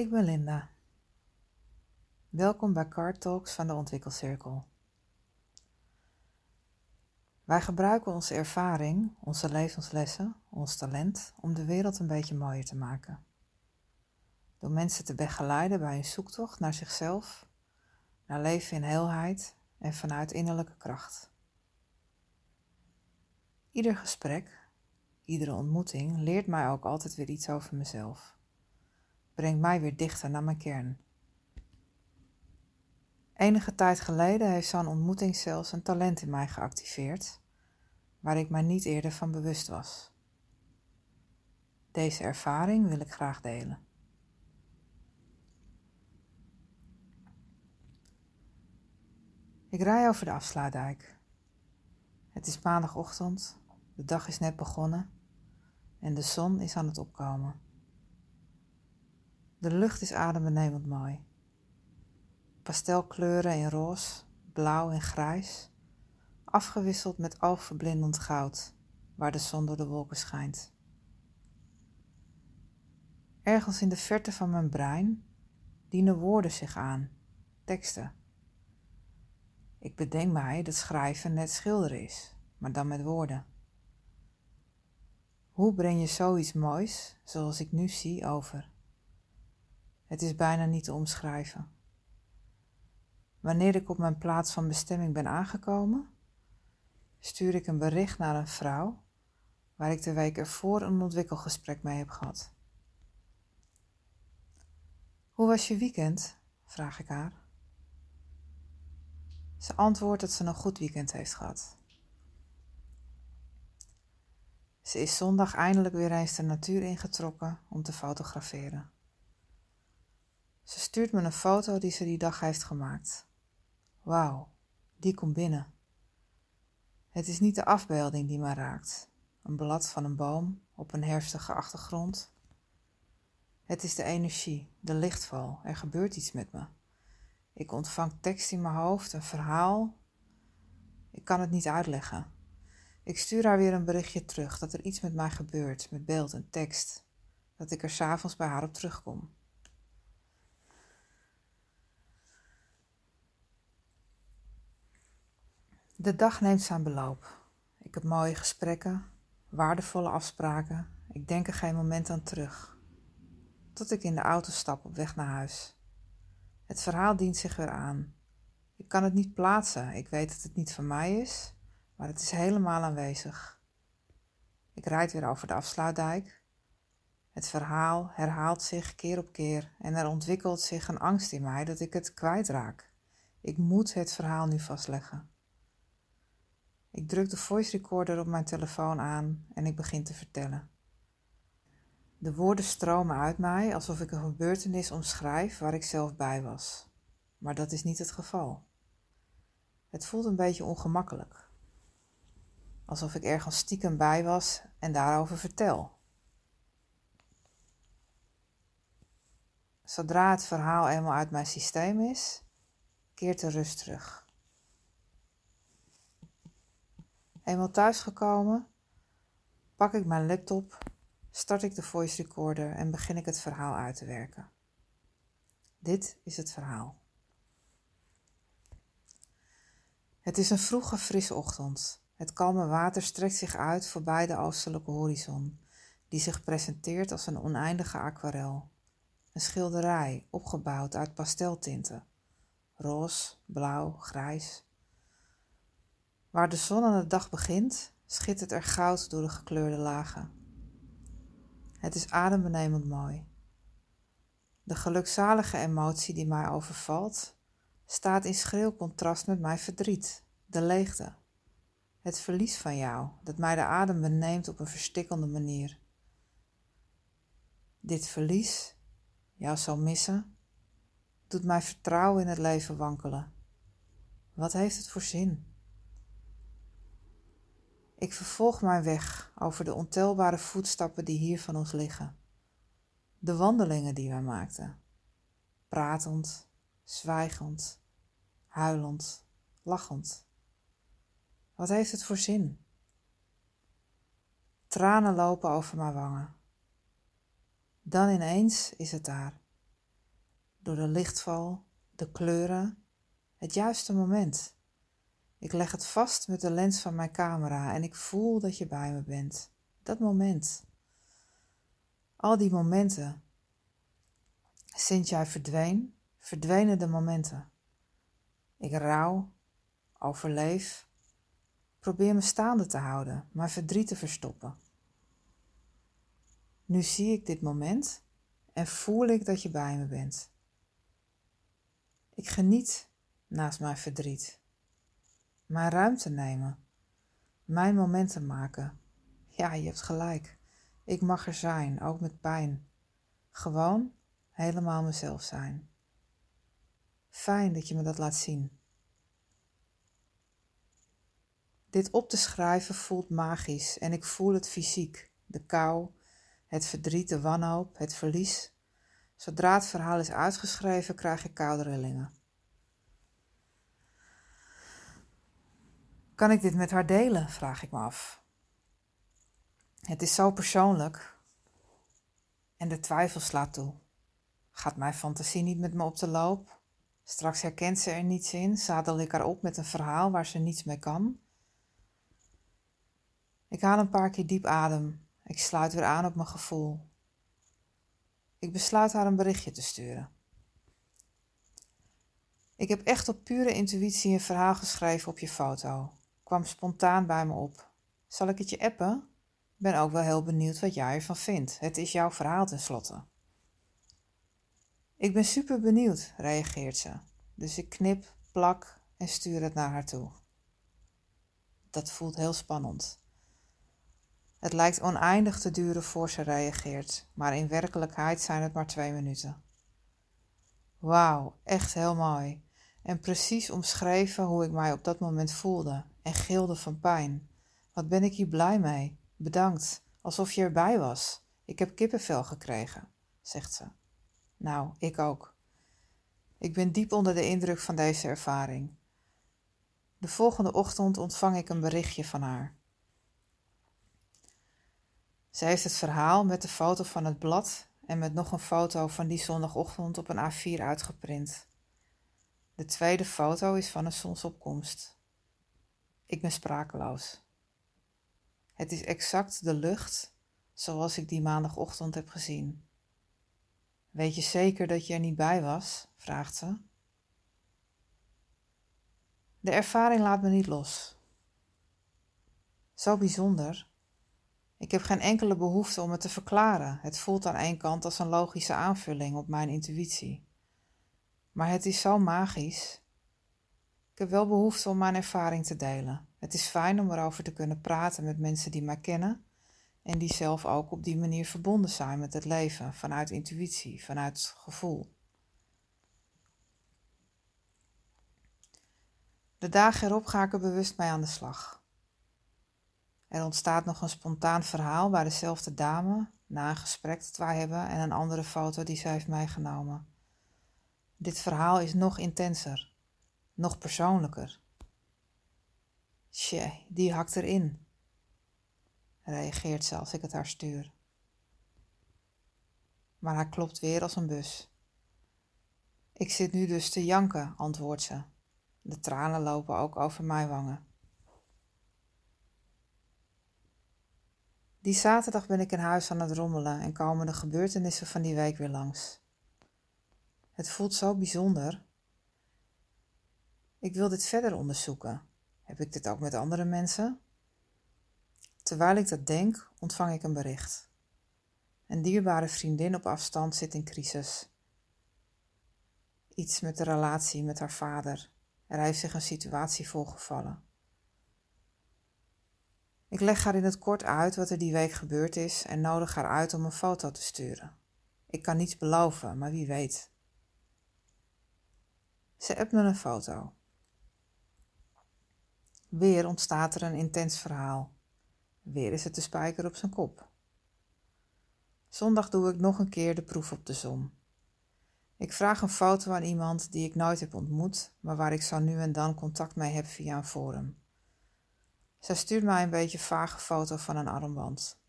Ik ben Linda. Welkom bij Card Talks van de Ontwikkelcirkel. Wij gebruiken onze ervaring, onze levenslessen, ons talent om de wereld een beetje mooier te maken. Door mensen te begeleiden bij een zoektocht naar zichzelf, naar leven in heelheid en vanuit innerlijke kracht. Ieder gesprek, iedere ontmoeting leert mij ook altijd weer iets over mezelf. Brengt mij weer dichter naar mijn kern. Enige tijd geleden heeft zo'n ontmoeting zelfs een talent in mij geactiveerd, waar ik mij niet eerder van bewust was. Deze ervaring wil ik graag delen. Ik rij over de afsluitdijk. Het is maandagochtend, de dag is net begonnen en de zon is aan het opkomen. De lucht is adembenemend mooi. Pastelkleuren in roze, blauw en grijs, afgewisseld met oogverblindend goud, waar de zon door de wolken schijnt. Ergens in de verte van mijn brein dienen woorden zich aan, teksten. Ik bedenk mij dat schrijven net schilderen is, maar dan met woorden. Hoe breng je zoiets moois, zoals ik nu zie, over? Het is bijna niet te omschrijven. Wanneer ik op mijn plaats van bestemming ben aangekomen, stuur ik een bericht naar een vrouw waar ik de week ervoor een ontwikkelgesprek mee heb gehad. Hoe was je weekend? vraag ik haar. Ze antwoordt dat ze een goed weekend heeft gehad. Ze is zondag eindelijk weer eens de natuur ingetrokken om te fotograferen. Ze stuurt me een foto die ze die dag heeft gemaakt. Wauw, die komt binnen. Het is niet de afbeelding die me raakt, een blad van een boom op een herfstige achtergrond. Het is de energie, de lichtval, er gebeurt iets met me. Ik ontvang tekst in mijn hoofd, een verhaal. Ik kan het niet uitleggen. Ik stuur haar weer een berichtje terug dat er iets met mij gebeurt, met beeld en tekst, dat ik er s'avonds bij haar op terugkom. De dag neemt zijn beloop. Ik heb mooie gesprekken, waardevolle afspraken. Ik denk er geen moment aan terug. Tot ik in de auto stap op weg naar huis. Het verhaal dient zich weer aan. Ik kan het niet plaatsen. Ik weet dat het niet van mij is, maar het is helemaal aanwezig. Ik rijd weer over de afsluitdijk. Het verhaal herhaalt zich keer op keer en er ontwikkelt zich een angst in mij dat ik het kwijtraak. Ik moet het verhaal nu vastleggen. Ik druk de voice recorder op mijn telefoon aan en ik begin te vertellen. De woorden stromen uit mij alsof ik een gebeurtenis omschrijf waar ik zelf bij was. Maar dat is niet het geval. Het voelt een beetje ongemakkelijk. Alsof ik ergens stiekem bij was en daarover vertel. Zodra het verhaal eenmaal uit mijn systeem is, keert de rust terug. Eenmaal thuisgekomen, pak ik mijn laptop, start ik de voice recorder en begin ik het verhaal uit te werken. Dit is het verhaal. Het is een vroege, frisse ochtend. Het kalme water strekt zich uit voorbij de oostelijke horizon, die zich presenteert als een oneindige aquarel. Een schilderij opgebouwd uit pasteltinten: roze, blauw, grijs, Waar de zon aan de dag begint, schittert er goud door de gekleurde lagen. Het is adembenemend mooi. De gelukzalige emotie die mij overvalt, staat in schril contrast met mijn verdriet, de leegte, het verlies van jou, dat mij de adem beneemt op een verstikkende manier. Dit verlies, jou zal missen, doet mij vertrouwen in het leven wankelen. Wat heeft het voor zin? Ik vervolg mijn weg over de ontelbare voetstappen die hier van ons liggen. De wandelingen die wij maakten. Pratend, zwijgend, huilend, lachend. Wat heeft het voor zin? Tranen lopen over mijn wangen. Dan ineens is het daar. door de lichtval, de kleuren, het juiste moment. Ik leg het vast met de lens van mijn camera en ik voel dat je bij me bent. Dat moment. Al die momenten. Sinds jij verdween, verdwenen de momenten. Ik rouw, overleef, probeer me staande te houden, maar verdriet te verstoppen. Nu zie ik dit moment en voel ik dat je bij me bent. Ik geniet naast mijn verdriet. Mijn ruimte nemen. Mijn momenten maken. Ja, je hebt gelijk. Ik mag er zijn, ook met pijn. Gewoon helemaal mezelf zijn. Fijn dat je me dat laat zien. Dit op te schrijven voelt magisch en ik voel het fysiek. De kou, het verdriet, de wanhoop, het verlies. Zodra het verhaal is uitgeschreven, krijg ik koude rillingen. Kan ik dit met haar delen? vraag ik me af. Het is zo persoonlijk en de twijfel slaat toe. Gaat mijn fantasie niet met me op de loop? Straks herkent ze er niets in, zadel ik haar op met een verhaal waar ze niets mee kan. Ik haal een paar keer diep adem. Ik sluit weer aan op mijn gevoel. Ik besluit haar een berichtje te sturen. Ik heb echt op pure intuïtie een verhaal geschreven op je foto. Kwam spontaan bij me op. Zal ik het je appen? Ben ook wel heel benieuwd wat jij ervan vindt. Het is jouw verhaal tenslotte. Ik ben super benieuwd, reageert ze. Dus ik knip, plak en stuur het naar haar toe. Dat voelt heel spannend. Het lijkt oneindig te duren voor ze reageert, maar in werkelijkheid zijn het maar twee minuten. Wauw, echt heel mooi. En precies omschreven hoe ik mij op dat moment voelde en gilde van pijn. Wat ben ik hier blij mee. Bedankt, alsof je erbij was. Ik heb kippenvel gekregen, zegt ze. Nou, ik ook. Ik ben diep onder de indruk van deze ervaring. De volgende ochtend ontvang ik een berichtje van haar. Ze heeft het verhaal met de foto van het blad en met nog een foto van die zondagochtend op een A4 uitgeprint. De tweede foto is van een zonsopkomst. Ik ben sprakeloos. Het is exact de lucht zoals ik die maandagochtend heb gezien. Weet je zeker dat je er niet bij was? vraagt ze. De ervaring laat me niet los. Zo bijzonder. Ik heb geen enkele behoefte om het te verklaren. Het voelt aan één kant als een logische aanvulling op mijn intuïtie. Maar het is zo magisch. Ik heb wel behoefte om mijn ervaring te delen. Het is fijn om erover te kunnen praten met mensen die mij kennen en die zelf ook op die manier verbonden zijn met het leven, vanuit intuïtie, vanuit gevoel. De dagen erop ga ik er bewust mee aan de slag. Er ontstaat nog een spontaan verhaal bij dezelfde dame, na een gesprek dat wij hebben en een andere foto die zij heeft meegenomen. Dit verhaal is nog intenser, nog persoonlijker. Tje, die hakt erin, reageert ze als ik het haar stuur. Maar hij klopt weer als een bus. Ik zit nu dus te janken, antwoordt ze. De tranen lopen ook over mijn wangen. Die zaterdag ben ik in huis aan het rommelen en komen de gebeurtenissen van die week weer langs. Het voelt zo bijzonder. Ik wil dit verder onderzoeken. Heb ik dit ook met andere mensen? Terwijl ik dat denk, ontvang ik een bericht. Een dierbare vriendin op afstand zit in crisis. Iets met de relatie met haar vader. Er heeft zich een situatie voorgevallen. Ik leg haar in het kort uit wat er die week gebeurd is en nodig haar uit om een foto te sturen. Ik kan niets beloven, maar wie weet. Ze appt me een foto. Weer ontstaat er een intens verhaal. Weer is het de spijker op zijn kop. Zondag doe ik nog een keer de proef op de zon. Ik vraag een foto aan iemand die ik nooit heb ontmoet, maar waar ik zo nu en dan contact mee heb via een forum. Zij stuurt mij een beetje vage foto van een armband.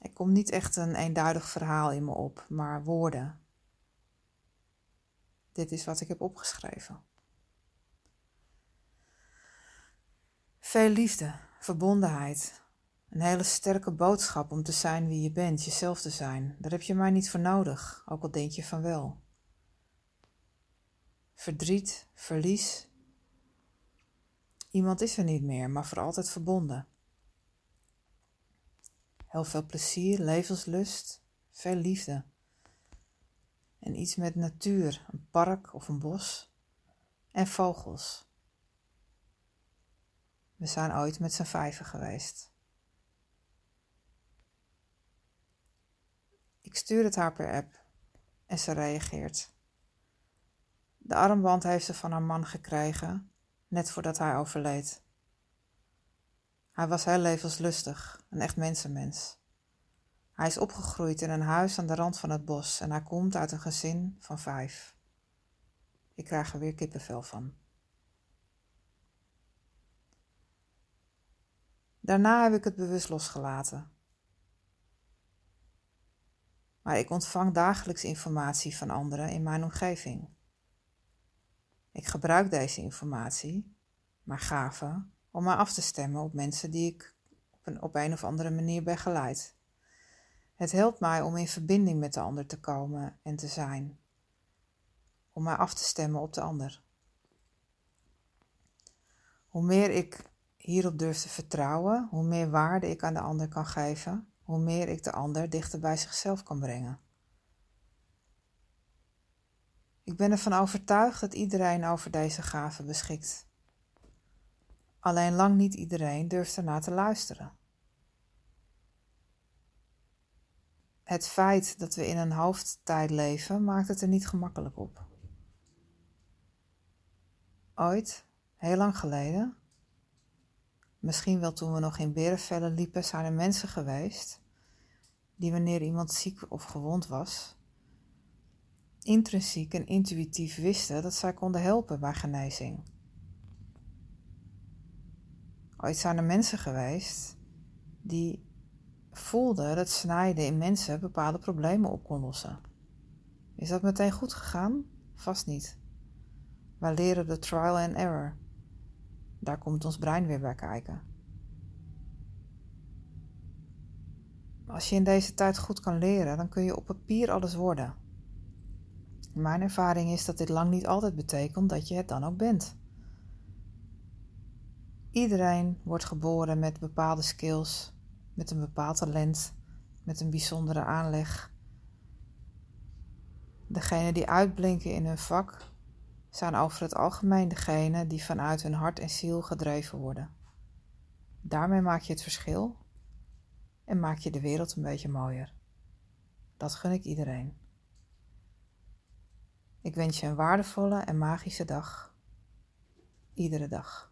Er komt niet echt een eenduidig verhaal in me op, maar woorden. Dit is wat ik heb opgeschreven. Veel liefde, verbondenheid. Een hele sterke boodschap om te zijn wie je bent, jezelf te zijn. Daar heb je mij niet voor nodig, ook al denk je van wel. Verdriet, verlies. Iemand is er niet meer, maar voor altijd verbonden. Heel veel plezier, levenslust, veel liefde. En iets met natuur, een park of een bos. En vogels. We zijn ooit met z'n vijven geweest. Ik stuur het haar per app en ze reageert. De armband heeft ze van haar man gekregen, net voordat hij overleed. Hij was heel levenslustig, een echt mensenmens. Hij is opgegroeid in een huis aan de rand van het bos en hij komt uit een gezin van vijf. Ik krijg er weer kippenvel van. Daarna heb ik het bewust losgelaten. Maar ik ontvang dagelijks informatie van anderen in mijn omgeving. Ik gebruik deze informatie, maar gaven, om mij af te stemmen op mensen die ik op een, op een of andere manier begeleid. Het helpt mij om in verbinding met de ander te komen en te zijn, om mij af te stemmen op de ander. Hoe meer ik hierop durf te vertrouwen, hoe meer waarde ik aan de ander kan geven, hoe meer ik de ander dichter bij zichzelf kan brengen. Ik ben ervan overtuigd dat iedereen over deze gave beschikt. Alleen lang niet iedereen durft ernaar te luisteren. Het feit dat we in een hoofdtijd leven maakt het er niet gemakkelijk op. Ooit, heel lang geleden, misschien wel toen we nog in berenvellen liepen, zijn er mensen geweest die wanneer iemand ziek of gewond was, intrinsiek en intuïtief wisten dat zij konden helpen bij genezing. Ooit zijn er mensen geweest die voelden dat snijden in mensen bepaalde problemen op kon lossen. Is dat meteen goed gegaan? Vast niet. Wij leren de trial and error. Daar komt ons brein weer bij kijken. Als je in deze tijd goed kan leren, dan kun je op papier alles worden. Mijn ervaring is dat dit lang niet altijd betekent dat je het dan ook bent. Iedereen wordt geboren met bepaalde skills, met een bepaald talent, met een bijzondere aanleg. Degenen die uitblinken in hun vak zijn over het algemeen degenen die vanuit hun hart en ziel gedreven worden. Daarmee maak je het verschil en maak je de wereld een beetje mooier. Dat gun ik iedereen. Ik wens je een waardevolle en magische dag. Iedere dag.